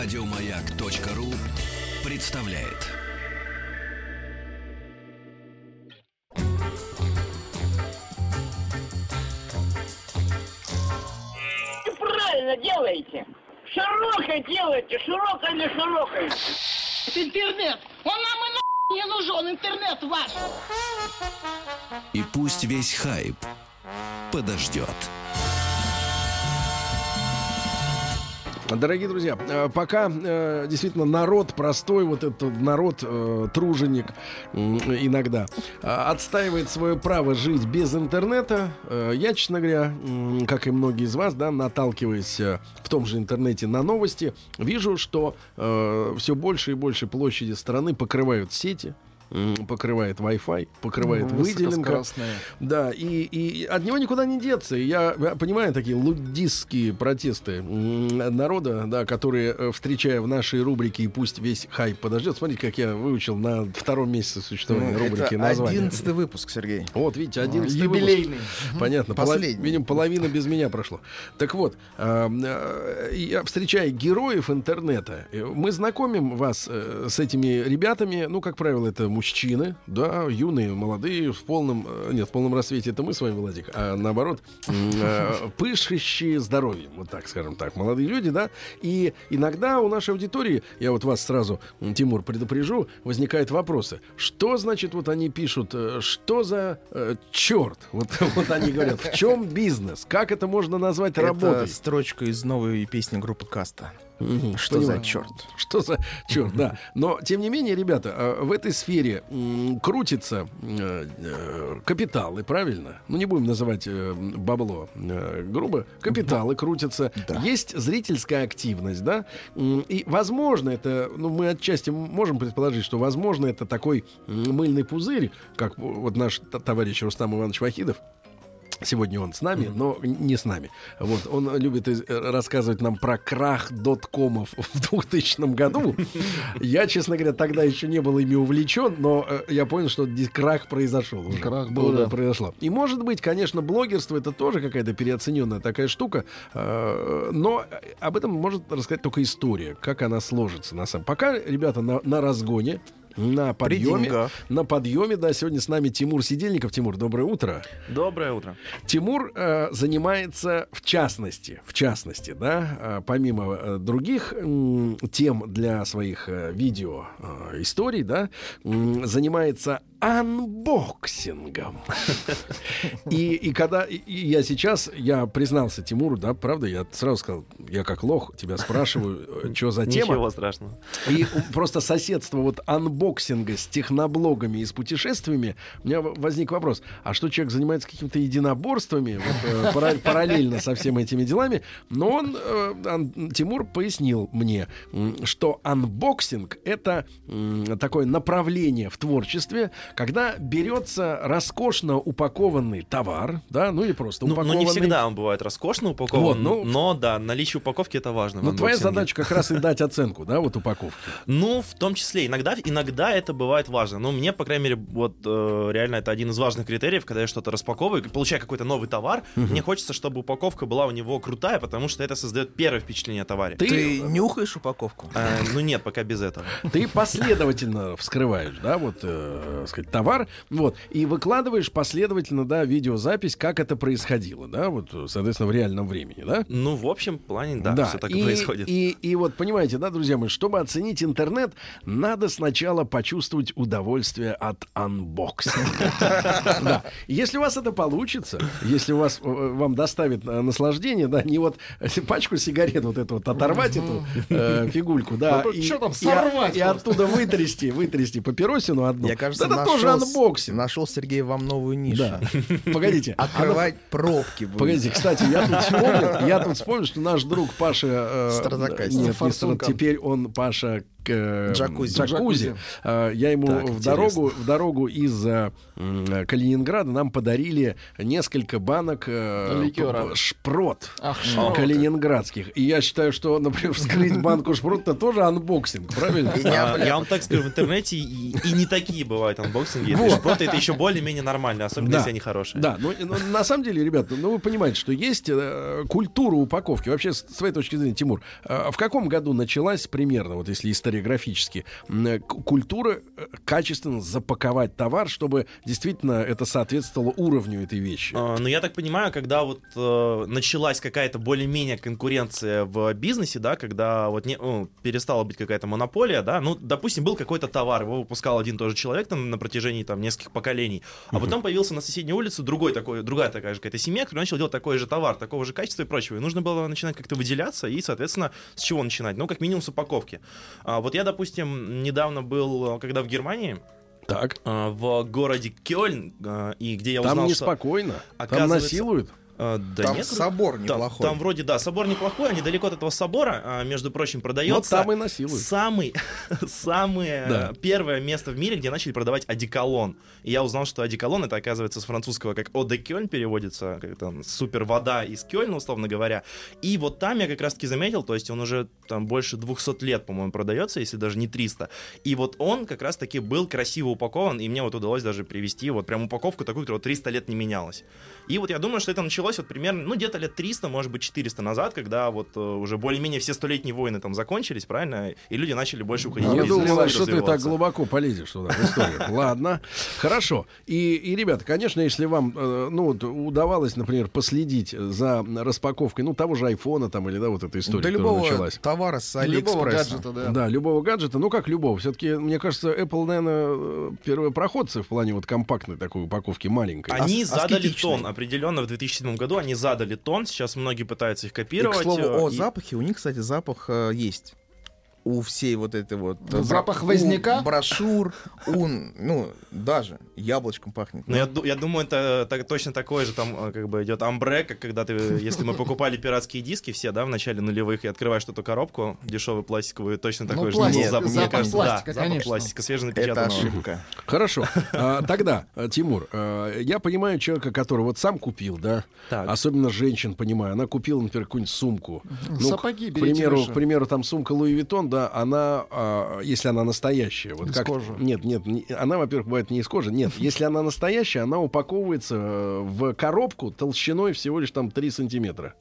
Радиомаяк.ру представляет. Вы правильно делаете. Широкой делайте, широкой не широкой. Интернет! Он нам и на не нужен, интернет ваш! И пусть весь хайп подождет. Дорогие друзья, э, пока э, действительно народ простой, вот этот народ э, труженик иногда отстаивает свое право жить без интернета, я, честно говоря, как и многие из вас, да, наталкиваясь в том же интернете на новости, вижу, что все больше и больше площади страны покрывают сети, покрывает Wi-Fi, покрывает выделенка. Да, и, и от него никуда не деться. Я понимаю такие лудистские протесты народа, да, которые, э, встречая в нашей рубрике «И пусть весь хайп подождет», смотрите, как я выучил на втором месяце существования Ну, рубрики это название. одиннадцатый выпуск, Сергей. Вот, видите, 11 Юбилейный. Понятно. Последний. Видимо, половина без меня прошло. Так вот, э, я, встречая героев интернета, э, мы знакомим вас с этими ребятами, ну, как правило, это мужчины, да, юные, молодые, в полном, э, нет, в полном рассвете это мы с вами, Владик, а наоборот, э, пышущие здоровьем, вот так скажем так, молодые люди, да, и иногда у нашей аудитории, я вот вас сразу, Тимур, предупрежу, возникают вопросы. Что значит, вот они пишут, э, что за э, черт? Вот, вот они говорят, в чем бизнес? Как это можно назвать работой? Это строчка из новой песни группы Каста. Что понимаю. за черт? Что за черт, да. Но, тем не менее, ребята, э, в этой сфере крутятся э, э, капиталы, правильно? Ну, не будем называть бабло грубо. Капиталы крутятся. Да. Есть зрительская активность, да? И, возможно, это, ну, мы отчасти можем предположить, что, возможно, это такой мыльный пузырь, как вот наш товарищ Рустам Иванович Вахидов, Сегодня он с нами, но не с нами. Вот, он любит из- э, рассказывать нам про крах доткомов в 2000 году. Я, честно говоря, тогда еще не был ими увлечен, но э, я понял, что крах произошел. Уже. Крах был, Уже да. произошло. И, может быть, конечно, блогерство это тоже какая-то переоцененная такая штука, э, но об этом может рассказать только история, как она сложится. На самом... Пока ребята на, на разгоне, на подъеме. деньгах. На подъеме, да, сегодня с нами Тимур Сидельников. Тимур, доброе утро. Доброе утро. Тимур э, занимается в частности, в частности, да, э, помимо э, других м, тем для своих э, видео э, историй, да, м, занимается анбоксингом. И, и когда и- я сейчас, я признался Тимуру, да, правда, я сразу сказал, я как лох тебя спрашиваю, что за тема. Ничего страшного. И просто соседство вот анбоксинга с техноблогами и с путешествиями, у меня возник вопрос, а что человек занимается какими-то единоборствами вот, э, пара- параллельно со всеми этими делами? Но он, э, Ан- Тимур, пояснил мне, что анбоксинг — это такое направление в творчестве, когда берется роскошно упакованный товар, да, ну или просто Ну, ну, упакованный... не всегда он бывает роскошно упакован, Вот, ну, но да, наличие упаковки это важно. Ну, твоя задача как раз и дать оценку, да, вот упаковки. Ну, в том числе, иногда, иногда это бывает важно. Но мне, по крайней мере, вот э, реально это один из важных критериев, когда я что-то распаковываю, получаю какой-то новый товар, мне хочется, чтобы упаковка была у него крутая, потому что это создает первое впечатление о товаре. Ты- Ты нюхаешь упаковку? Э, ну нет, пока без этого. Ты последовательно вскрываешь, да, вот, э, сказать, товар, вот, и выкладываешь последовательно, да, видеозапись, как это происходило, да, вот, соответственно, в реальном времени, да? Ну, в общем плане, да, все так и, происходит. И, и вот, понимаете, да, друзья мои, чтобы оценить интернет, надо сначала почувствовать удовольствие от анбоксинга. Да. Если у вас это получится, если у вас, э, вам доставит э, наслаждение, да, не вот пачку сигарет вот эту вот оторвать, эту э, фигульку, да, Ну, и, там, и- сорвать и оттуда вытрясти, вытрясти папиросину одну. Мне кажется, тоже анбоксинг. нашел Сергей вам новую нишу. Да. Погодите. а Открывать пробки будет. Погодите, кстати, я тут вспомнил, я тут вспомнил, что наш друг Паша... э. Нет, не теперь он Паша э, Джакузи. джакузи. Джакузи. Э, Я ему Так, в интересно. дорогу, в дорогу из э, Калининграда нам подарили несколько банок Ликера. шпрот Ах, калининградских. И я считаю, что, например, вскрыть банку шпрот это тоже анбоксинг, правильно? Я вам так скажу, в интернете и, и не такие бывают анбоксинги. Анбоксинги. Это шпроты это еще более-менее нормально, особенно Да. если они хорошие. Да, но, но на самом деле, ребята, ну вы понимаете, что есть э, культура упаковки. Вообще, с твоей точки зрения, Тимур, э, в каком году началась примерно, вот если историографически, э, культура э, качественно запаковать товар, чтобы действительно это соответствовало уровню этой вещи? А, Ну, я так понимаю, когда вот э, началась какая-то более-менее конкуренция в бизнесе, да, когда вот не, ну, перестала быть какая-то монополия, да, ну, допустим, был какой-то товар, его выпускал один и тот же человек там на протяжении там нескольких поколений, а потом появился на соседней улице другой такой, другая такая же какая-то семья, которая начала делать такой же товар, такого же качества и прочего. И нужно было начинать как-то выделяться и, соответственно, с чего начинать? Ну, как минимум с упаковки. А, вот я, допустим, недавно был, когда в Германии, Так, э, в городе Кёльн, э, и где я там узнал, что... неспокойно, там насилуют. Э, Да Там нет, собор там, неплохой. там вроде, да, собор неплохой, а недалеко от этого собора, а, между прочим, Вот продается там и насилуют. самый, самое Да. первое место в мире, где начали продавать одеколон. И я узнал, что одеколон, это, оказывается, с французского как «Eau de Кёльн» переводится, как там супер вода из Кёльна, условно говоря. И вот там я как раз-таки заметил, то есть он уже там больше 200 лет, по-моему, продается, если даже не 300. И вот он как раз-таки был красиво упакован, и мне вот удалось даже привести вот прям упаковку такую, которая 300 лет не менялась. И вот я думаю, что это началось вот примерно, ну, где-то лет 300, может быть, 400 назад, когда вот э, уже более-менее все столетние войны там закончились, правильно? И люди начали больше уходить А Я в бизнес, думал, что ты так глубоко полезешь туда, в историю. Ладно, хорошо. И, и, ребята, конечно, если вам, э, ну, вот удавалось, например, последить за распаковкой, ну, того же айфона там, или, да, вот эта история, которая любого началась. товара с Любого Алиэкспресса. гаджета, да. Да, любого гаджета, ну как любого. Все-таки, мне кажется, Apple, наверное, первопроходцы в плане вот компактной такой упаковки маленькой. Они Ас- задали тон, определенно в 2007 году они задали тон, сейчас многие пытаются их И, к копировать. слову, э, о и- запахе, у них, кстати, запах э, есть. У всей вот этой вот... э, Запах бро- возняка? Брошюр, у, ну, даже яблочком пахнет. Ну, я, я думаю, это так- точно такой же там э, как бы идет амбре, как когда ты, если мы покупали пиратские диски все, да, в начале нулевых, и открываешь эту коробку дешевую пластиковую, точно Ну, такой же пластик, был запах, мне запах кажется, пластика, да, запах конечно. пластика, Это свеженапечатанного. ошибка. Хорошо. А, тогда, э, Тимур, я понимаю человека, который вот сам купил, да? Особенно женщин понимаю. Она купила, например, какую-нибудь сумку. Ну, Сапоги к, примеру, к примеру, там сумка Луи Виттон, да, она, а, если она настоящая, вот Из как кожи. нет, нет, не- она, во-первых, бывает не из кожи, нет, если она настоящая, она упаковывается э, в коробку толщиной всего лишь там 3 сантиметра.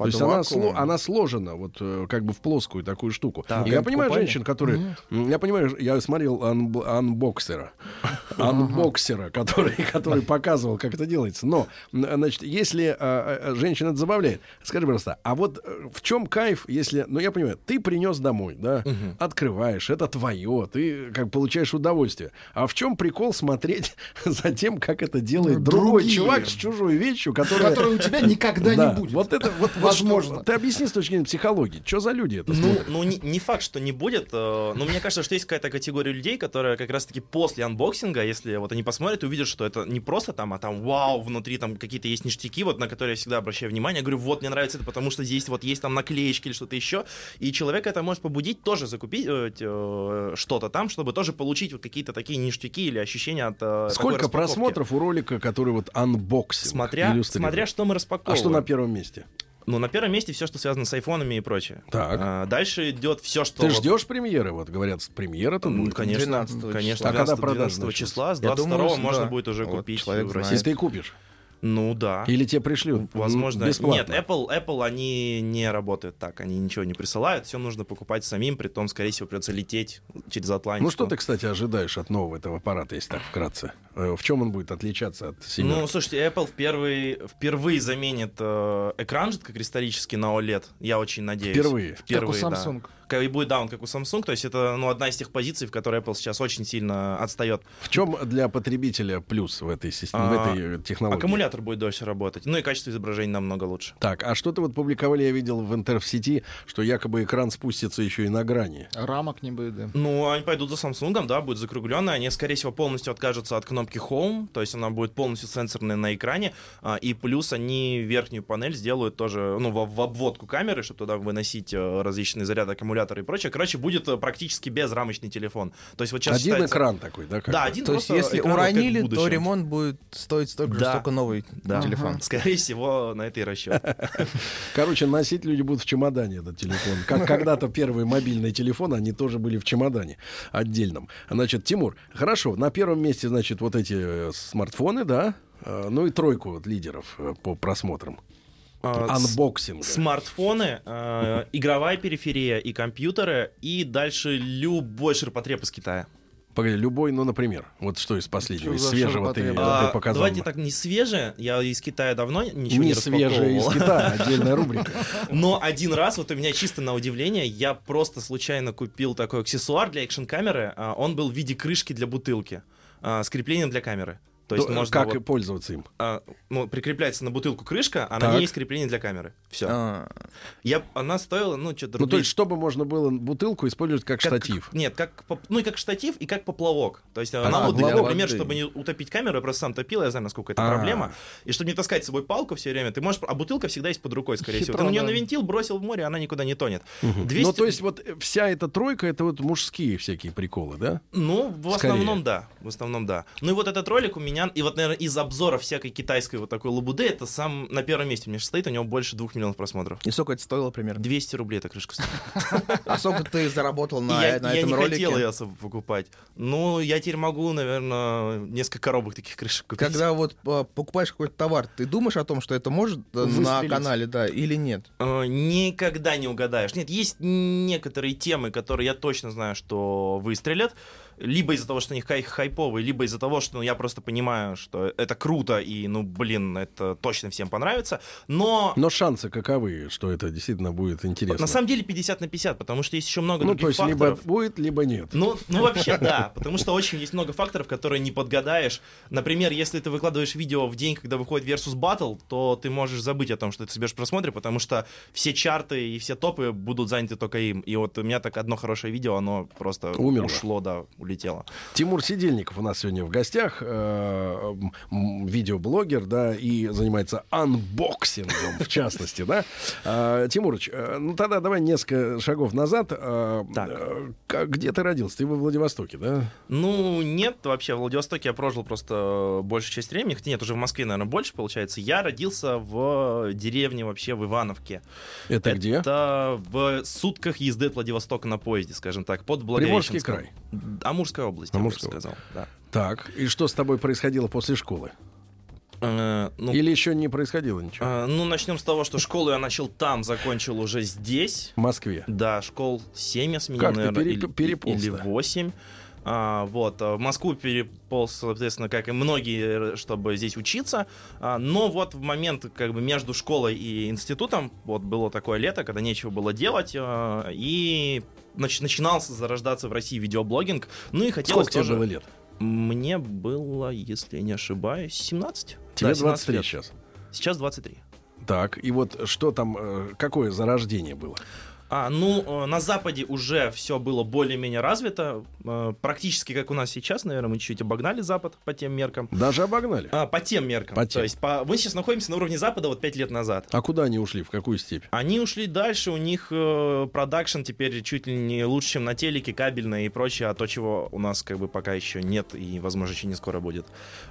То есть она, сло- она сложена вот э, как бы в плоскую такую штуку. Так. И я понимаю купальник? женщин, которые... м, Я понимаю, я смотрел анб- анбоксера. Анбоксера, который, который показывал, как это делается. Но, значит, если а, женщина это забавляет, скажи, пожалуйста, а вот в чем кайф, если... Ну, я понимаю, ты принес домой, да, открываешь, это твое, ты как получаешь удовольствие. А в чем прикол смотреть за тем, как это делает другой Другие. чувак с чужой вещью, которая... Который у тебя никогда Да, не будет. Вот это вот Возможно. что- ты объясни с точки зрения психологии, что за люди это Ну, ну не, не факт, что не будет, э, но мне кажется, что есть какая-то категория людей, которая как раз-таки после анбоксинга, если вот они посмотрят и увидят, что это не просто там, а там вау, внутри там какие-то есть ништяки, вот на которые я всегда обращаю внимание, я говорю, вот, мне нравится это, потому что здесь вот есть там наклеечки или что-то еще, и человека это может побудить тоже закупить э, э, что-то там, чтобы тоже получить вот какие-то такие ништяки или ощущения от э, Сколько просмотров у ролика, который вот анбоксинг Смотря, смотря что мы А распаковываем. что на первом месте? Ну, на первом месте все, что связано с айфонами и прочее. Так. А, дальше идет все, что... Ты вот- ждешь премьеры? Вот говорят, премьера-то Ну, будет. конечно, 12 конечно. А когда 12 продажи 12 начнутся? числа, с Я 22 думаю, можно да. будет уже Вот купить человек в. России. Если ты купишь. Ну да. Или тебе пришлют. Возможно. Бесплатно. Нет, Apple, Apple, они не работают так, они ничего не присылают, все нужно покупать самим, при том, скорее всего, придется лететь через Атлантику. Ну что ты, кстати, ожидаешь от нового этого аппарата, если так вкратце? Э, В чем он будет отличаться от семерки? Ну, слушайте, Apple впервые, впервые заменит э, экран жидкокристаллический на OLED, я очень надеюсь. Впервые? Впервые, Как у да. Samsung. Как- И будет, да, он как у Samsung, то есть это ну, одна из тех позиций, в которой Apple сейчас очень сильно отстает. В чем для потребителя плюс в этой системе, в А, этой э, технологии? Аккумулятор будет дольше работать, ну и качество изображения намного лучше. Так, а что-то вот публиковали, я видел в интер в сети, что якобы экран спустится еще и на грани. Рамок не будет, да. Ну, они пойдут за Samsung, да, будет закругленный. Они, скорее всего, полностью откажутся от кнопки кнопки Home, то есть она будет полностью сенсорная на экране, а, и плюс они верхнюю панель сделают тоже, ну, в, в обводку камеры, чтобы туда выносить э, различные заряды, аккумуляторы и прочее. Короче, будет э, практически безрамочный телефон. То есть вот сейчас Один считается- экран такой, да? как Да, один То есть, если уронили, то ремонт будет стоить столько же, Да. сколько новый Да. телефон. Скорее всего, на это и расчет. Короче, носить люди будут в чемодане этот телефон. Как когда-то первые мобильные телефоны, они тоже были в чемодане отдельном. Значит, Тимур, хорошо, на первом месте, значит, вот эти э, смартфоны, да? Э, Ну и тройку вот лидеров э, по просмотрам. А, Анбоксинг. Смартфоны, э, игровая периферия и компьютеры, и дальше любой ширпотреб из Китая. Погоди, любой, ну, например, вот что из последнего, Что из свежего ты, ширпотреб? ты А, показал. давайте так, не свежие, я из Китая давно ничего не, не свежее из. Китая, отдельная рубрика. Но один раз, вот у меня чисто на удивление, я просто случайно купил такой аксессуар для экшн-камеры. а, Он был в виде крышки для бутылки с креплением для камеры. То есть То, можно как вот, и пользоваться им? а, ну, прикрепляется на бутылку крышка, а Так. на ней есть крепление для камеры. Все. А, Я, она стоила, ну, что-то Ну, то есть, чтобы можно было бутылку использовать как, как- штатив. Нет, как ну и как штатив, и как поплавок. То есть, А, на бутылку, для например, чтобы не утопить камеру, я просто сам топил, я знаю, насколько это А. проблема. И чтобы не таскать с собой палку все время, ты можешь... А бутылка всегда есть под рукой, скорее всего. Хитро, Ты на нее навинтил, бросил в море, она никуда не тонет. 200 Ну, то есть, вот э, вся эта тройка, это вот мужские всякие приколы, да? Ну, в Скорее. основном да. В основном да. Ну и вот этот ролик у меня, и вот, наверное, из обзора всякой китайской вот такой лабуды, это сам на первом месте у меня стоит, у него больше двух миллионов просмотров. И сколько это стоило примерно? 200 рублей эта крышка стоит. А сколько ты заработал на, я, на я этом не ролике? хотел ее особо покупать. Ну, я теперь могу, наверное, несколько коробок таких крышек купить. Когда вот а, покупаешь какой-то товар, ты думаешь о том, что это может э, на канале, да, или нет? Э, Никогда не угадаешь. Нет, есть некоторые темы, которые я точно знаю, что выстрелят. Либо из-за того, что они хай- хайповые, либо из-за того, что ну, я просто понимаю, что это круто, и, ну, блин, это точно всем понравится. Но Но шансы каковы, что это действительно будет интересно? на самом деле 50 на 50, потому что есть еще много ну, других то есть, факторов. либо будет, либо нет. Ну, ну, вообще, да, потому что очень есть много факторов, которые не подгадаешь. Например, если ты выкладываешь видео в день, когда выходит Versus Battle, то ты можешь забыть о том, что ты соберешь просмотры, потому что все чарты и все топы будут заняты только им. И вот у меня так одно хорошее видео, оно просто Умерло. ушло, да, улетело. Тимур Сидельников у нас сегодня в гостях, э, видеоблогер, да, и занимается анбоксингом, в частности, да. А, Тимурыч, э, ну тогда давай несколько шагов назад. А, Так. э, где ты родился? Ты во Владивостоке, да? Ну, нет, вообще, в Владивостоке я прожил просто большую часть времени, хотя нет, уже в Москве, наверное, больше получается. Я родился в деревне вообще, в Ивановке. Это где? Это в сутках езды от Владивостока на поезде, скажем так, под Приморский Благовещенском. Край. Амурская область, я бы сказал, да. Так, и что с тобой происходило после школы? Э, ну, Или еще не происходило ничего? э, ну, начнем с того, что школу я начал там, закончил уже здесь. В Москве. Да, школ 7 я сменил, Как ты наверное, пере- или, переполз-то? или 8. А, вот, а, в Москву переполз, соответственно, как и многие, э, чтобы здесь учиться. А, но вот в момент, как бы, между школой и институтом, вот было такое лето, когда нечего было делать, а, и нач- начинался зарождаться в России видеоблогинг. Ну и хотелось Сколько тебе тоже... было лет? Мне было, если я не ошибаюсь, 17. Тебе Да, 17 23 лет. сейчас. Сейчас 23. Так, и вот что там, э, какое зарождение было? А, ну, э, на Западе уже все было более-менее развито. Э, Практически как у нас сейчас, наверное, мы чуть-чуть обогнали Запад по тем меркам. Даже обогнали. А, по тем меркам. По тем. То есть по... мы сейчас находимся на уровне Запада вот 5 лет назад. А куда они ушли? В какую степь? Они ушли дальше, у них э, продакшн теперь чуть ли не лучше, чем на телеке, кабельное и прочее, а то, чего у нас как бы пока еще нет и, возможно, еще не скоро будет.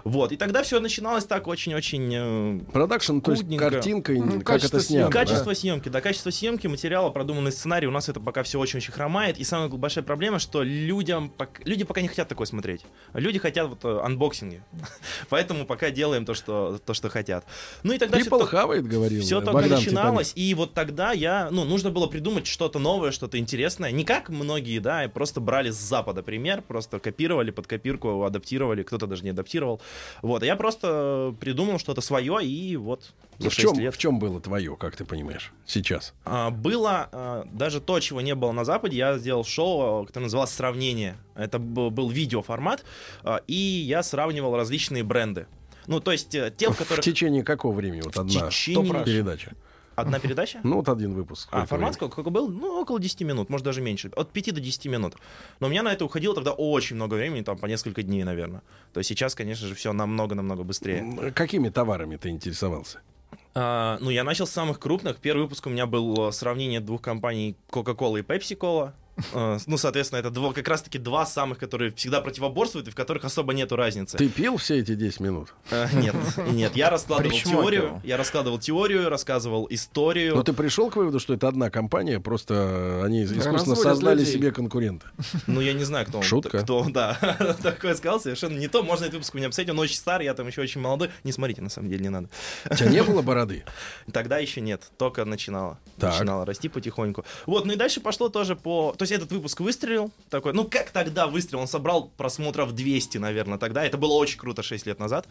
Вот, и тогда все начиналось так очень-очень... Продакшн, то есть картинка, Ну, как качество это снято. съемки, да? Качество съемки, да, качество съемки, материала, продуманный сценарий, у нас это пока все очень-очень хромает. И самая большая проблема, что людям, люди пока не хотят такое смотреть. Люди хотят вот э, анбоксинги. Поэтому пока делаем то, что, то, что хотят. Ну и тогда People хавает, говорил все только Богдан начиналось, и вот тогда я, ну, нужно было придумать что-то новое, что-то интересное. Не как многие, да, и просто брали с Запада пример, просто копировали под копирку, адаптировали, кто-то даже не адаптировал. Вот, а я просто придумал что-то свое, и вот В 6 чем, лет. в чем было твое, как ты понимаешь, сейчас? А, Было а, даже то, чего не было на Западе. Я сделал шоу, которое называлось «Сравнение». Это был видеоформат, а, и я сравнивал различные бренды. Ну, то есть э, те, в В которых... течение какого времени? Вот В одна течение- передача. Одна передача? Ну, вот один выпуск. А, формат сколько, сколько был? Ну, около 10 минут, может, даже меньше. От 5 до 10 минут. Но у меня на это уходило тогда очень много времени, там, по несколько дней, наверное. То есть сейчас, конечно же, все намного-намного быстрее. Какими товарами ты интересовался? А, ну, я начал с самых крупных. Первый выпуск у меня был сравнение двух компаний Coca-Cola и Pepsi-Cola. Э, Ну, соответственно, это два, как раз-таки два самых, которые всегда противоборствуют и в которых особо нету разницы. Ты пил все эти 10 минут? Э, Нет, нет, я раскладывал теорию, я раскладывал теорию, рассказывал историю. Но ты пришел к выводу, что это одна компания, просто они искусственно создали себе конкурента. Ну, я не знаю, кто он. Шутка. Кто, да, такое сказал, совершенно не то. Можно этот выпуск у меня посмотреть, он очень старый, я там еще очень молодой. Не смотрите, на самом деле, не надо. У тебя не было бороды? Тогда еще нет, только начинала. Начинала расти потихоньку. Вот, ну и дальше пошло тоже по... То есть этот выпуск выстрелил, такой, ну как тогда выстрелил? Он собрал просмотров 200, наверное, тогда. Это было очень круто 6 лет назад.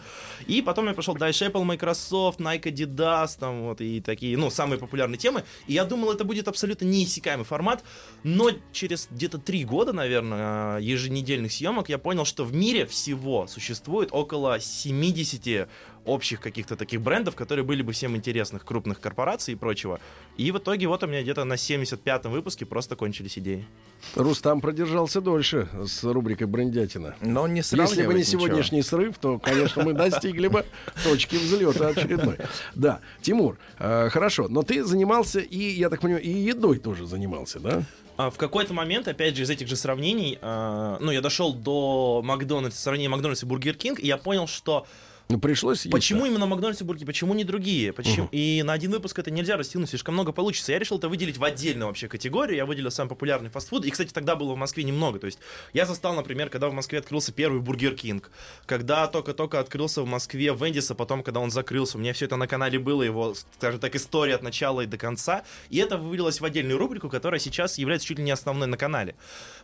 И потом я пошел дальше Apple, Microsoft, Nike, Adidas, там вот и такие, ну, самые популярные темы. И я думал, это будет абсолютно неиссякаемый формат. Но через где-то 3 года, наверное, еженедельных съемок я понял, что в мире всего существует около 70 общих каких-то таких брендов, которые были бы всем интересных, крупных корпораций и прочего. И в итоге вот у меня где-то на 75-м выпуске просто кончились идеи. Рустам продержался дольше с рубрикой «Брендятина». Но не Если бы не ничего. сегодняшний срыв, то, конечно, мы достигли бы точки взлета очередной. Да, Тимур, э, хорошо, но ты занимался и, я так понимаю, и едой тоже занимался, да? А в какой-то момент, опять же, из этих же сравнений, а, ну, я дошел до Макдональдса, сравнения Макдональдса и Бургер Кинг, и я понял, что Ну, пришлось есть, Почему да? именно Макдональдс и почему не другие? Почему? Мгм. И на один выпуск это нельзя растянуть, слишком много получится. Я решил это выделить в отдельную вообще категорию. Я выделил самый популярный фастфуд. И, кстати, тогда было в Москве немного. То есть я застал, например, когда в Москве открылся первый Бургер Кинг. Когда только-только открылся в Москве Wendy's, а потом, когда он закрылся. У меня все это на канале было, его, скажем так, история от начала и до конца. И это вывелось в отдельную рубрику, которая сейчас является чуть ли не основной на канале.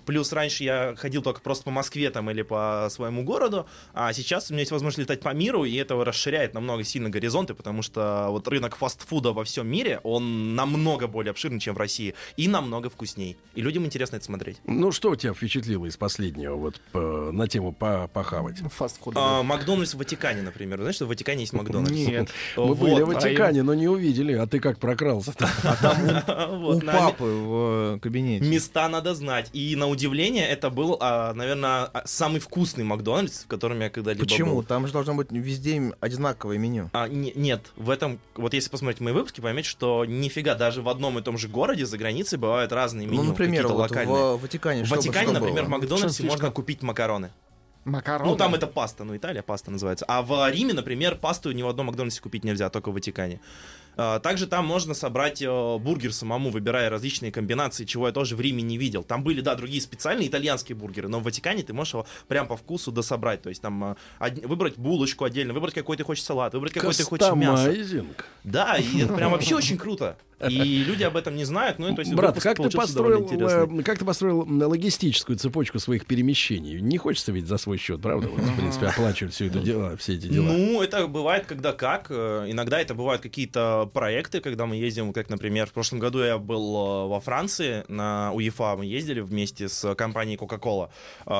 Плюс раньше я ходил только просто по Москве там или по своему городу, а сейчас у меня есть возможность летать по миру, и это расширяет намного сильно горизонты, потому что вот рынок фастфуда во всем мире, он намного более обширный, чем в России, и намного вкусней. И людям интересно это смотреть. Ну, что тебя впечатлило из последнего вот по- на тему по- похавать? Фастфуд. А, Макдональдс в Ватикане, например. Знаешь, что в Ватикане есть Макдональдс? Нет. Мы Вот. были в а Ватикане, но не увидели. А ты как прокрался? Вот, У на- папы в э, кабинете. Места надо знать. И на удивление, это был, а, наверное, а, самый вкусный Макдональдс, в котором я когда-либо Почему? был. Там же должно быть везде одинаковое меню. А, не- нет, в этом, вот если посмотреть мои выпуски, поймете, что нифига, даже в одном и том же городе за границей бывают разные меню, ну, например, вот локальные. в Ватикане. В Ватикане, что например, в было? Макдональдсе Чем можно купить макароны. Макароны. Ну, там это паста, ну, Италия паста называется. А в Риме, например, пасту ни в одном Макдональдсе купить нельзя, только в Ватикане. А, Также там можно собрать э, бургер самому, выбирая различные комбинации, чего я тоже в Риме не видел. Там были, да, другие специальные итальянские бургеры, но в Ватикане ты можешь его прям по вкусу дособрать. То есть там э, од- выбрать булочку отдельно, выбрать какой ты хочешь салат, выбрать какой ты хочешь мясо. Да, и это прям вообще очень круто. И люди об этом не знают. Ну, то есть Брат, выпуск как ты, построил, э, как ты построил логистическую цепочку своих перемещений? Не хочется ведь за свой счет, правда? Вот, в принципе, оплачивать все это дело, все эти дела. Ну, это бывает когда как. Э, Иногда это бывают какие-то проекты, когда мы ездим, как, например, в прошлом году я был э, во Франции на УЕФА, мы ездили вместе с компанией Coca-Cola.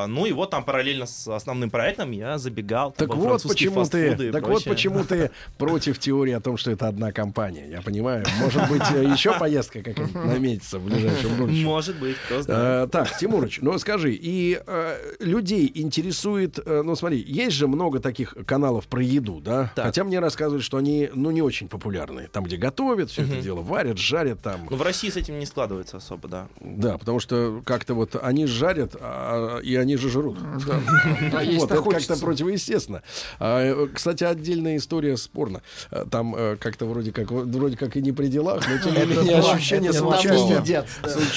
Ну и вот там параллельно с основным проектом я забегал Так во вот почему ты, так вот почему ты против теории о том, что это одна компания. Я понимаю. Может быть, э, еще поездка какая-нибудь наметится в ближайшем будущем. Может быть, кто знает. Э, так, Тимурыч, ну скажи, и э, людей интересует, э, ну смотри, есть же много таких каналов про еду, да? Хотя мне рассказывают, что они, ну, не очень популярные. Там, где готовят все это дело, варят, жарят там. Ну, в России с этим не складывается особо, да. Да, потому что как-то вот они жарят, а, и они же жрут. Есть Вот, это как-то противоестественно. А, э, кстати, отдельная история спорна. А, Там как-то вроде как вроде как и не при делах, но тем не менее ощущение соучастия.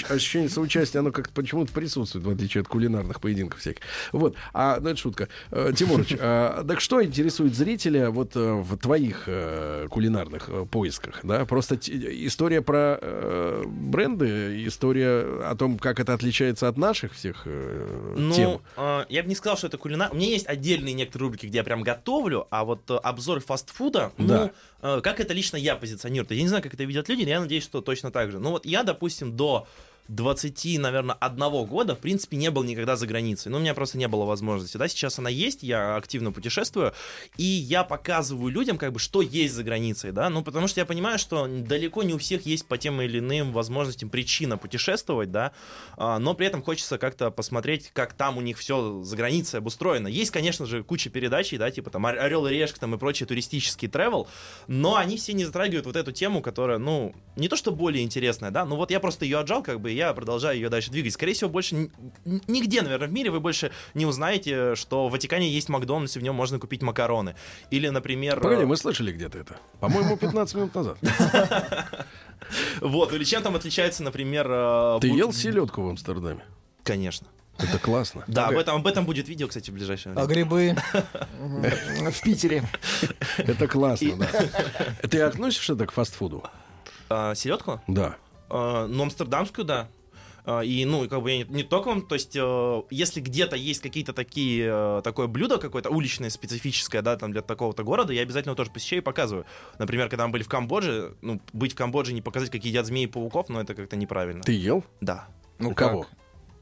Ощущение соучастия, оно как-то почему-то присутствует, в отличие от кулинарных поединков всяких. Вот. А, ну, это шутка. Э, Тимурыч, а, так что интересует зрителя вот э, в твоих э, кулинарных поисках? Да? Просто история про бренды, история о том, как это отличается от наших всех Ну, тем. э, я бы не сказал, что это кулинар. У меня есть отдельные некоторые рубрики, где я прям готовлю, а вот обзор фастфуда, Да. ну, как это лично я позиционирую. Я не знаю, как это видят люди, но я надеюсь, что точно так же. Ну вот я, допустим, до 20, наверное, одного года, в принципе, не был никогда за границей. Ну, у меня просто не было возможности. Да, сейчас она есть, я активно путешествую, и я показываю людям, как бы, что есть за границей, да, ну, потому что я понимаю, что далеко не у всех есть по тем или иным возможностям причина путешествовать, да, а, но при этом хочется как-то посмотреть, как там у них все за границей обустроено. Есть, конечно же, куча передач, да, типа там Орел и Решка там и прочие туристический travel, но они все не затрагивают вот эту тему, которая, ну, не то что более интересная, да, ну вот я просто ее отжал, как бы, я продолжаю ее дальше двигать. Скорее всего, больше нигде, наверное, в мире вы больше не узнаете, что в Ватикане есть Макдональдс, и в нем можно купить макароны. Или, например... Погоди, э, мы слышали где-то это. По-моему, 15 минут назад. Вот, или чем там отличается, например... э, Ты ел селедку в Амстердаме? Конечно. Это классно. Да, об этом, об этом будет видео, кстати, в ближайшее А время. грибы? В Питере. Это классно, да. Ты относишься это к фастфуду? А, селедку? Да. А, ну, амстердамскую, да. А, И, ну, и как бы я не, не только вам, то есть, э, если где-то есть какие-то такие, э, такое блюдо какое-то уличное, специфическое, да, там для такого-то города, я обязательно его тоже посещаю и показываю. Например, когда мы были в Камбодже, ну, быть в Камбодже, не показать, какие едят змеи и пауков, ну, это как-то неправильно. Ты ел? Да. Ну, кого?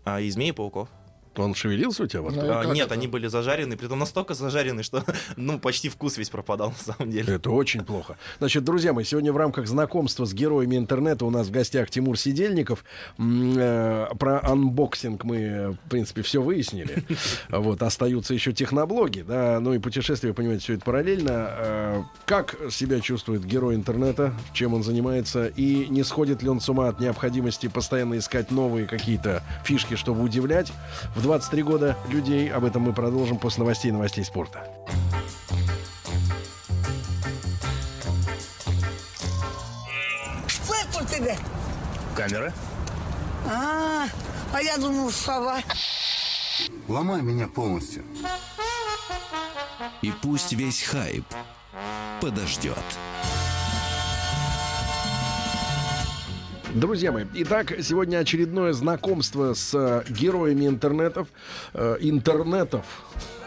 А, и змеи и пауков. Он шевелился у тебя во рту? Ну, А, нет, это? они были зажарены, притом настолько зажарены, что, ну, почти вкус весь пропадал, на самом деле. Это очень плохо. Значит, друзья мои, сегодня в рамках знакомства с героями интернета у нас в гостях Тимур Сидельников. Э, Про анбоксинг мы, в принципе, все выяснили. Вот, остаются еще техноблоги, да, ну и путешествия, вы понимаете, все это параллельно. Э, Как себя чувствует герой интернета, чем он занимается, и не сходит ли он с ума от необходимости постоянно искать новые какие-то фишки, чтобы удивлять в 23 года людей. Об этом мы продолжим после новостей и новостей спорта. Слышь, тебе? Камера? А, а я думал, сова. Ломай меня полностью. И пусть весь хайп подождет. Друзья мои, итак, сегодня очередное знакомство с э, героями интернетов, э, интернетов.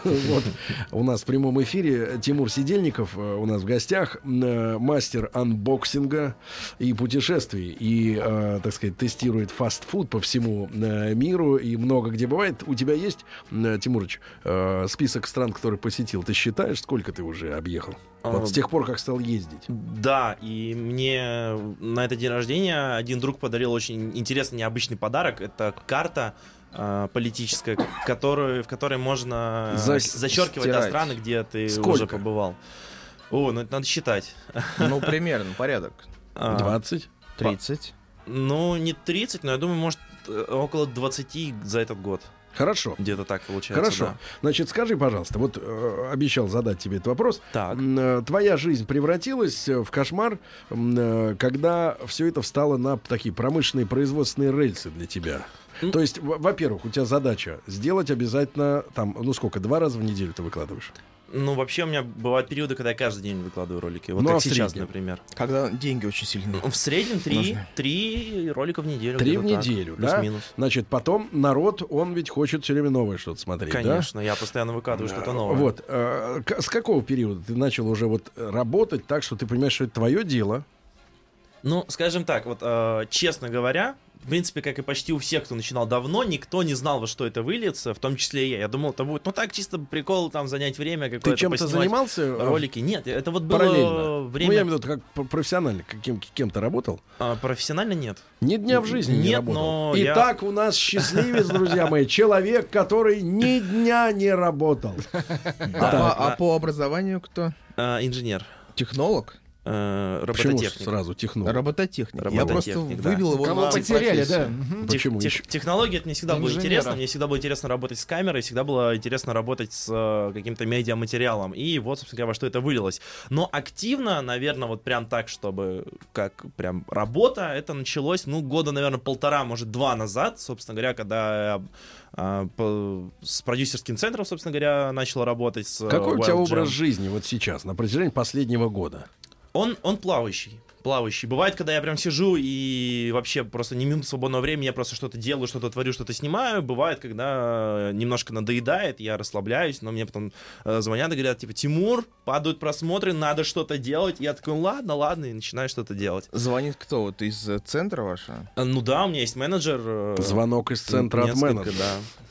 Вот у нас в прямом эфире Тимур Сидельников э, у нас в гостях, э, мастер анбоксинга и путешествий, и, так сказать, тестирует фастфуд по всему миру и много где бывает. У тебя есть, Тимурыч, список стран, которые посетил? Ты считаешь, сколько ты уже объехал? Вот А, с тех пор, как стал ездить. Да, и мне на этот день рождения один друг подарил очень интересный, необычный подарок. Это карта э, политическая, которую, в которой можно За- зачеркивать стирать. страны, где ты Сколько? уже побывал. О, ну это надо считать. Ну, примерно, порядок. А, 20? 30. Ну, не 30, но я думаю, может, э, около 20 за этот год. Хорошо. Где-то так получается. Хорошо. да. Значит, скажи, пожалуйста, вот э, обещал задать тебе этот вопрос. Так. Э, Твоя жизнь превратилась э, в кошмар, э, когда все это встало на такие промышленные производственные рельсы для тебя. То есть, во- во-первых, у тебя задача сделать обязательно там, ну сколько, два раза в неделю ты выкладываешь? Ну, вообще, у меня бывают периоды, когда я каждый день выкладываю ролики. Вот Ну, а как в сейчас, среднем? например. Когда деньги очень сильные. В среднем три, три ролика в неделю. Три в где-то так. неделю, да? Плюс-минус. Значит, потом народ, он ведь хочет все время новое что-то смотреть, да? Конечно, я постоянно выкладываю что-то новое. Вот. к- с какого периода ты начал уже вот работать так, что ты понимаешь, что это твое дело? Ну, скажем так, вот э, честно говоря, в принципе, как и почти у всех, кто начинал давно, никто не знал, во что это выльется, в том числе и я. Я думал, это будет, ну так, чисто прикол, там, занять время какое-то, Ты чем-то занимался? э, ролики. Нет, это вот было Параллельно. время... Ну, я имею в виду, как профессионально, каким, кем-то работал? А, профессионально нет. Ни дня в жизни не Нет, работал. но я- Итак, у нас счастливец, друзья мои, человек, который ни дня не работал. А, по, а образованию кто? А, инженер, Технолог? Э, Почему робототехник. сразу технул? Робототехник. Я просто Робототехник, да. вывел его Кого на потеряли, да. профессию. Почему тех- еще? технологии это мне всегда было интересно. Мне всегда было интересно работать с камерой, всегда было интересно работать с э, каким-то медиаматериалом. И вот, собственно говоря, во что это вылилось. Но активно, наверное, вот прям так, чтобы как прям работа, это началось, ну, года, наверное, полтора, может, два назад, собственно говоря, когда я по- с продюсерским центром, собственно говоря, начал работать с э, Какой у тебя образ жизни вот сейчас, на протяжении последнего года? Он, он плавающий. плавающий. Бывает, когда я прям сижу и вообще просто не минут свободного времени, я просто что-то делаю, что-то творю, что-то снимаю. Бывает, когда немножко надоедает, я расслабляюсь, но мне потом э, звонят и говорят, типа, Тимур, падают просмотры, надо что-то делать. Я такой, «Ну ладно, ладно, и начинаю что-то делать. Звонит кто? Вот из э, центра вашего? А, Ну да, у меня есть менеджер. э, Звонок из центра от менеджера.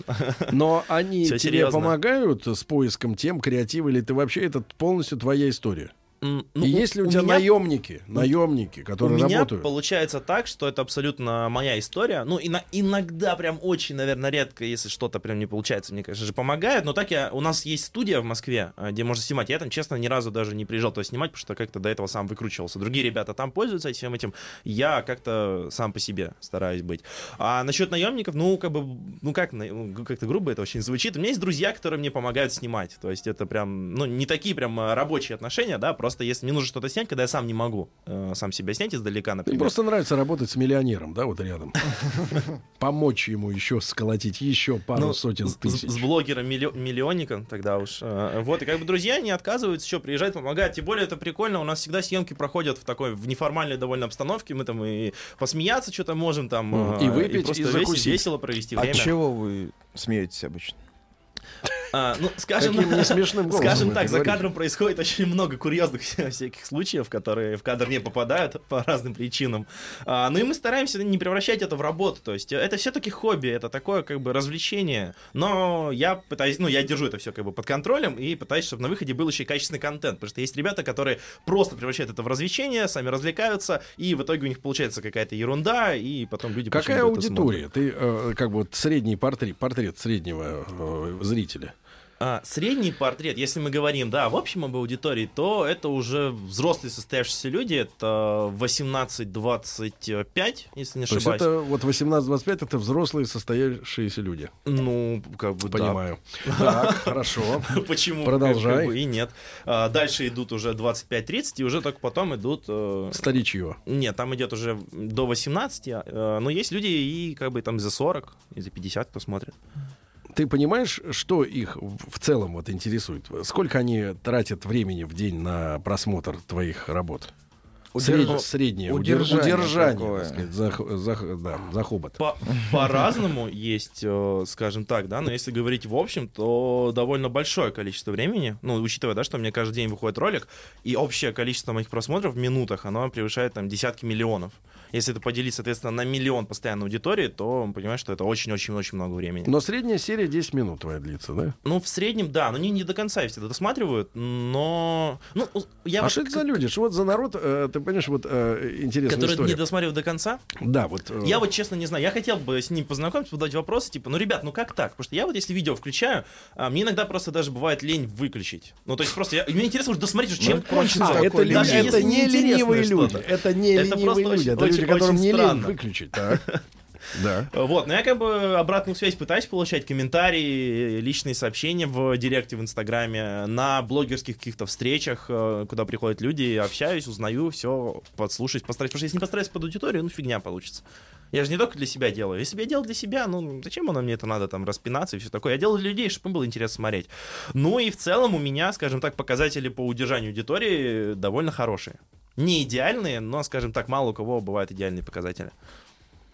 да. Но они Всё тебе серьезно. помогают с поиском тем, креатива, или ты вообще это полностью твоя история? Ну, И есть ли у, тебя меня наемники, наемники, У которые меня работают? получается так, что это абсолютно моя история. Ну, ино- иногда прям очень, наверное, редко, если что-то прям не получается, мне, конечно же, помогает. Но так я... У нас есть студия в Москве, э, где можно снимать. Я там, честно, ни разу даже не приезжал туда снимать, потому что как-то до этого сам выкручивался. Другие ребята там пользуются всем этим. Я как-то сам по себе стараюсь быть. А насчет наемников, ну, как бы, ну, как, на- ну, как-то грубо это очень звучит. У меня есть друзья, которые мне помогают снимать. То есть это прям, ну, не такие прям э, рабочие отношения, да, просто если мне нужно что-то снять, когда я сам не могу э, сам себя снять издалека, например. просто нравится работать с миллионером, да, вот рядом. Помочь ему еще сколотить еще пару Ну, сотен тысяч. С, с блогером миллио- миллионником тогда уж. э, Вот, и как бы друзья не отказываются, что приезжать, помогать. Тем более это прикольно, у нас всегда съемки проходят в такой, в неформальной довольно обстановке. Мы там и посмеяться что-то можем там. Э, И выпить, просто и весело- закусить. весело провести От время. чего вы смеетесь обычно? А, ну, скажем, голосом скажем так, за кадром происходит очень много курьезных всяких случаев, которые в кадр не попадают по разным причинам. А, ну и мы стараемся не превращать это в работу. То есть это все-таки хобби, это такое как бы развлечение. Но я пытаюсь, ну я держу это все как бы под контролем и пытаюсь, чтобы на выходе был еще и качественный контент. Потому что есть ребята, которые просто превращают это в развлечение, сами развлекаются, и в итоге у них получается какая-то ерунда, и потом люди Какая аудитория? Ты э, как бы вот средний портрет, портрет среднего э, зрителя. А, средний портрет, если мы говорим, да, в общем об аудитории, то это уже взрослые состоявшиеся люди, это 18-25, если не То есть ошибаюсь. это вот 18-25 это взрослые состоявшиеся люди. Ну, как бы, да. Понимаю. Так, хорошо. Почему? Продолжай. Как, как бы и нет. А, дальше идут уже 25-30, и уже только потом идут... э, Старичье. Нет, там идет уже до 18, э, но есть люди и как бы там за 40, и за 50, кто смотрит. Ты понимаешь, что их в целом вот интересует? Сколько они тратят времени в день на просмотр твоих работ? Удерж- Среднее удер- удержание удержание, такое. так сказать, за, за да, за хобот. По- По-разному есть, э, скажем так, да, но если говорить в общем, то довольно большое количество времени, ну, учитывая, да, что у меня каждый день выходит ролик, и общее количество моих просмотров в минутах, оно превышает там десятки миллионов. Если это поделить, соответственно, на миллион постоянной аудитории, то понимаешь, что это очень-очень-очень много времени. Но средняя серия 10 минут твоя длится, да? Ну, в среднем, да, но не, не до конца я всегда досматривают, но... Ну, я а вот что это за люди? Что вот за народ, э, ты понимаешь, вот э, интересная Которые история. не досматривают до конца? Да, вот. э, Я вот честно не знаю. Я хотел бы с ним познакомиться, задать вопросы, типа, ну, ребят, ну как так? Потому что я вот если видео включаю, а, мне иногда просто даже бывает лень выключить. Ну, то есть просто я, мне интересно уже досмотреть, что чем Ну, кончится. А, это, Даже это если не ленивые люди. Это не Это ленивые просто люди. очень- это люди, очень- которым не лень странно. выключить. Так. Да. Вот, но я как бы обратную связь пытаюсь получать, комментарии, личные сообщения в директе в Инстаграме, на блогерских каких-то встречах, э, куда приходят люди, общаюсь, узнаю, все, подслушать, постараюсь. Потому что если не постараюсь под аудиторию, ну фигня получится. Я же не только для себя делаю. Если бы я делал для себя, ну зачем оно мне это надо там распинаться и все такое? Я делаю для людей, чтобы им было интересно смотреть. Ну и в целом у меня, скажем так, показатели по удержанию аудитории довольно хорошие. Не идеальные, но, скажем так, мало у кого бывают идеальные показатели.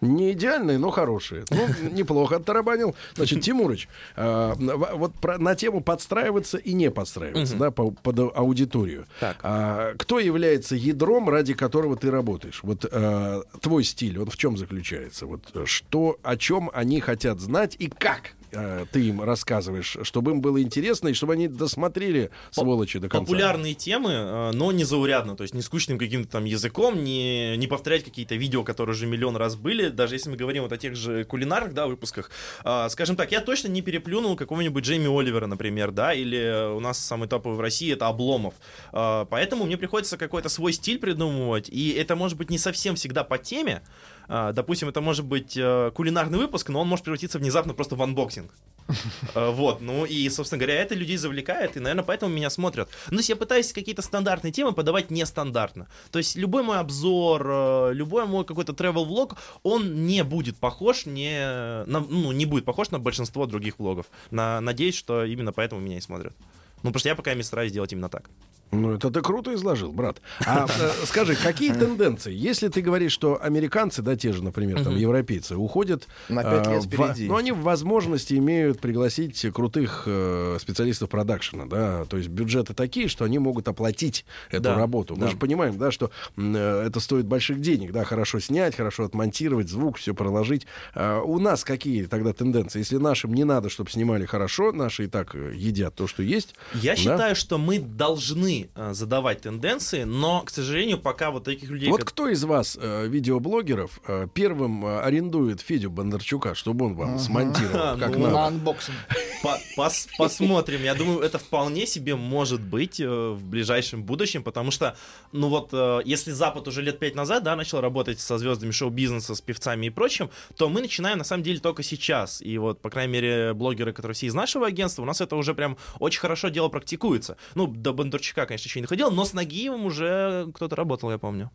Не идеальные, но хорошие. Ну, неплохо оттарабанил. Значит, Тимурыч, э, вот про- на тему подстраиваться и не подстраиваться, да, по- под аудиторию. Так. А, кто является ядром, ради которого ты работаешь? Вот э, твой стиль, он в чем заключается? Вот э, что, о чем они хотят знать и как э, ты им рассказываешь, чтобы им было интересно и чтобы они досмотрели, сволочи, до конца. Популярные темы, э, но не заурядно, то есть не скучным каким-то там языком, не, не повторять какие-то видео, которые уже миллион раз были, даже если мы говорим вот о тех же кулинарных, да, выпусках. А, Скажем так, я точно не переплюнул какого-нибудь Джейми Оливера, например, да, или у нас самый топовый в России это Обломов. Поэтому мне приходится какой-то свой стиль придумывать, и это может быть не совсем всегда по теме, Допустим, это может быть э, кулинарный выпуск, но он может превратиться внезапно просто в анбоксинг. Э, Вот, ну и, собственно говоря, это людей завлекает, и, наверное, поэтому меня смотрят. Ну, то есть я пытаюсь какие-то стандартные темы подавать нестандартно. То есть любой мой обзор, э, любой мой какой-то travel влог он не будет похож, не, на- ну, не будет похож на большинство других влогов. На, надеюсь, что именно поэтому меня и смотрят. Ну, потому что я пока не стараюсь делать именно так. Ну, это ты круто изложил, брат. А э, скажи, какие тенденции? Если ты говоришь, что американцы, да, те же, например, там, европейцы, уходят... На пять э, лет впереди. Ну, они в возможности имеют пригласить крутых э, специалистов продакшена, да, то есть бюджеты такие, что они могут оплатить эту работу. Мы же понимаем, да, что это стоит больших денег, да, хорошо снять, хорошо отмонтировать, звук, все проложить. А у нас какие тогда тенденции? Если нашим не надо, чтобы снимали хорошо, наши и так едят то, что есть. Я считаю, что мы должны э, задавать тенденции, но, к сожалению, пока вот таких людей... Вот как- кто из вас, э, видеоблогеров, э, первым арендует Федю Бондарчука, чтобы он вам смонтировал как Ну, надо? На анбоксинг. По- пос- посмотрим. Я думаю, это вполне себе может быть в ближайшем будущем, потому что, ну вот, если Запад уже лет пять назад, да, начал работать со звездами шоу-бизнеса, с певцами и прочим, то мы начинаем, на самом деле, только сейчас. И вот, по крайней мере, блогеры, которые все из нашего агентства, у нас это уже прям очень хорошо дело практикуется. Ну, до Бондарчука, конечно, еще не доходило, но с Нагиевым уже кто-то работал, я помню.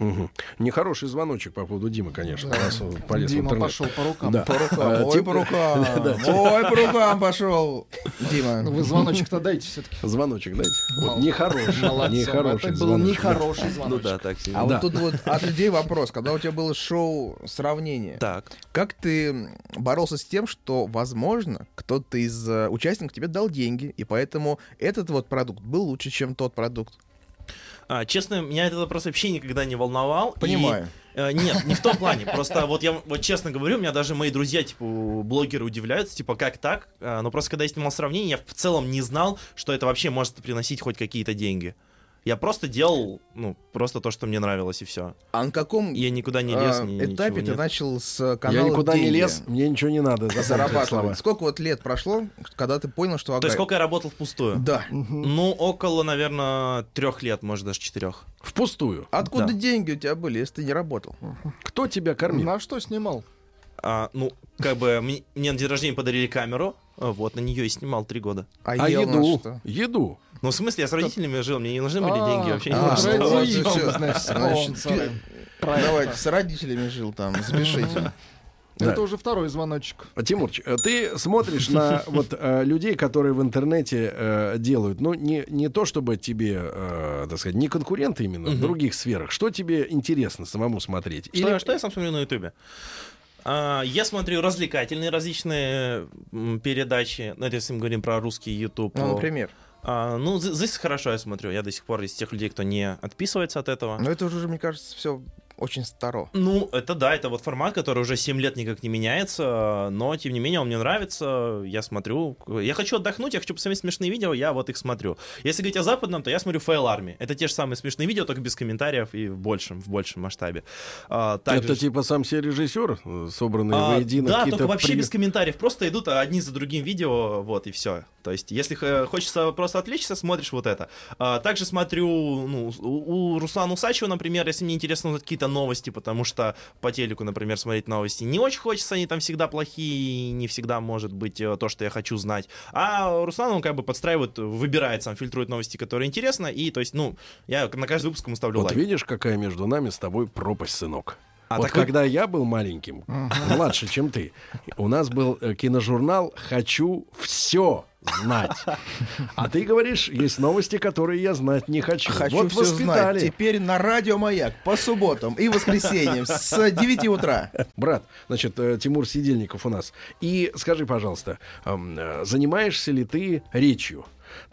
Мгм. Нехороший звоночек по поводу Димы, конечно. раз он полез Дима интернет. пошел по рукам. Да. По рукам, А, ой, по рукам, ой, по рукам пошел. Дима. Ну, Вы звоночек-то дайте все-таки. Звоночек дайте. Вот нехороший, Молодцом. нехороший Это был звоночек. нехороший Ну звоночек. да, так себе. А Да. вот тут вот от людей вопрос. Когда у тебя было шоу сравнение, Так. как ты боролся с тем, что, возможно, кто-то из э, участников тебе дал деньги, и поэтому этот вот продукт был лучше, чем тот продукт? А, честно, меня этот вопрос вообще никогда не волновал. и- Понимаю. Э, Нет, не в том плане. Просто вот я вот честно говорю, у меня даже мои друзья, типа, блогеры удивляются, типа, как так? А, Но просто когда я снимал сравнение, я в целом не знал, что это вообще может приносить хоть какие-то деньги. Я просто делал, ну, просто то, что мне нравилось, и все. А на каком Я никуда не лез, а, ни- этапе ты нет. начал с канала Я никуда не «Деньги» лез, мне ничего не надо. зарабатывать? Сколько вот лет прошло, когда ты понял, что... То есть сколько я работал впустую? Да. Ну, около, наверное, трех лет, может, даже четырех. Впустую. Откуда Да. деньги у тебя были, если ты не работал? Кто тебя кормил? На что снимал? А, ну, как бы, мне, мне на день рождения подарили камеру, а, вот, на нее и снимал три года. А, А еду? Еду. Ну, в смысле, я с родителями жил, мне не нужны были А, деньги вообще. а, ну, всё. значит. Давайте, с родителями жил там, запишите. Да. Это уже второй звоночек. Тимурч, э, ты смотришь на вот э, людей, которые в интернете э, делают, ну не не то чтобы тебе, э, так сказать, не конкуренты именно в Мгм. других сферах. Что тебе интересно самому смотреть? Что, я- что я сам смотрю на Ютубе? А, я смотрю развлекательные различные передачи. Ну, это если мы говорим про русский YouTube. Ну, например. А, ну, здесь хорошо я смотрю. Я до сих пор из тех людей, кто не отписывается от этого. Но это уже, мне кажется, все очень старо. Ну, это да, это вот формат, который уже 7 лет никак не меняется, но, тем не менее, он мне нравится, я смотрю. Я хочу отдохнуть, я хочу посмотреть смешные видео, я вот их смотрю. Если говорить о западном, то я смотрю Fail Army. Это те же самые смешные видео, только без комментариев и в большем, в большем масштабе. А, также Это типа сам себе режиссер, собранный А, воедино. да, только вообще при- без комментариев. Просто идут одни за другим видео, вот, и все. То есть, если хочется просто отвлечься, смотришь вот это. А, также смотрю, ну, у, у Руслана Усачева, например, если мне интересно узнать какие-то новости, потому что по телеку, например, смотреть новости не очень хочется, они там всегда плохие, и не всегда может быть э, то, что я хочу знать. А Руслан, он как бы подстраивает, выбирает сам, фильтрует новости, которые интересно, и, то есть, ну, я на каждый выпуск ему ставлю Вот лайк. видишь, какая между нами с тобой пропасть, сынок. А вот такой- когда я был маленьким, младше, чем ты, у нас был э, киножурнал «Хочу все знать». А ты говоришь, есть новости, которые я знать не хочу. Хочу вот все воспитали. знать. Теперь на радио «Маяк» по субботам и воскресеньям с 9 утра. Брат, значит, э, Тимур Сидельников у нас. И скажи, пожалуйста, э, занимаешься ли ты речью?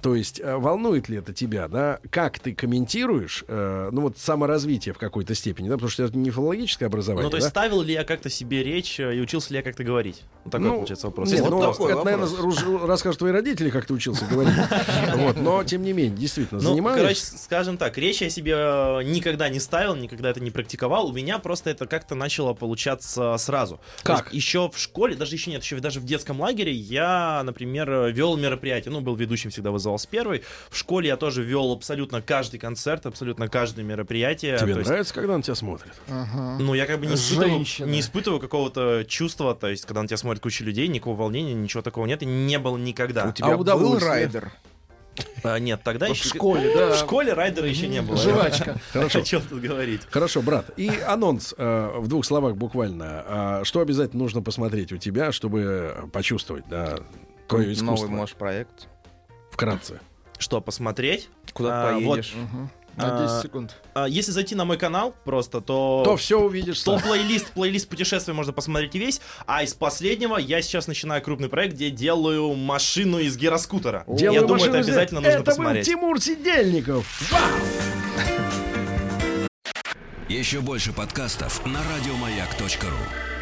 То есть э, волнует ли это тебя, да? Как ты комментируешь, э, ну вот саморазвитие в какой-то степени, да? Потому что это не филологическое образование, Ну, то есть, да? ставил ли я как-то себе речь э, и учился ли я как-то говорить? Вот такой, Ну, получается, вопрос. Нет, Вот ну, так. такой это, наверное, вопрос. рус- расскажут твои родители, как ты учился говорить. Вот, но, тем не менее, действительно, Ну, короче, занимаешься. скажем так, речь я себе э, никогда не ставил, никогда это не практиковал. У меня просто это как-то начало получаться сразу. Как? еще в школе, даже еще нет, еще даже в детском лагере я, например, вел мероприятие. Ну, был ведущим, всегда вызывался первый. В школе я тоже вел абсолютно каждый концерт, абсолютно каждое мероприятие. Тебе То есть, нравится, когда на тебя смотрят? Ага. Ну, я как бы не испытываю, Женщина. не испытываю какого-то чувства, то есть, когда на тебя смотрит куча людей, никакого волнения, ничего такого нет, и не было никогда. У тебя был удовольствие? райдер. А, нет, тогда В еще... школе, да. В школе райдера еще не было. Жвачка. Хорошо. О чем тут говорить? Хорошо, брат. И анонс э, в двух словах буквально. А, что обязательно нужно посмотреть у тебя, чтобы почувствовать, да, твое искусство? Новый, может, проект. Вкратце. Что, посмотреть? Куда А, вот. поедешь? На А, 10 секунд. А, Если зайти на мой канал просто, то... То все увидишь То сам. плейлист, плейлист путешествия можно посмотреть и весь. А из последнего я сейчас начинаю крупный проект, где делаю машину из гироскутера. Делаю я думаю, это обязательно нужно Это был посмотреть. Тимур Сидельников. Еще больше подкастов на радиомаяк.ру.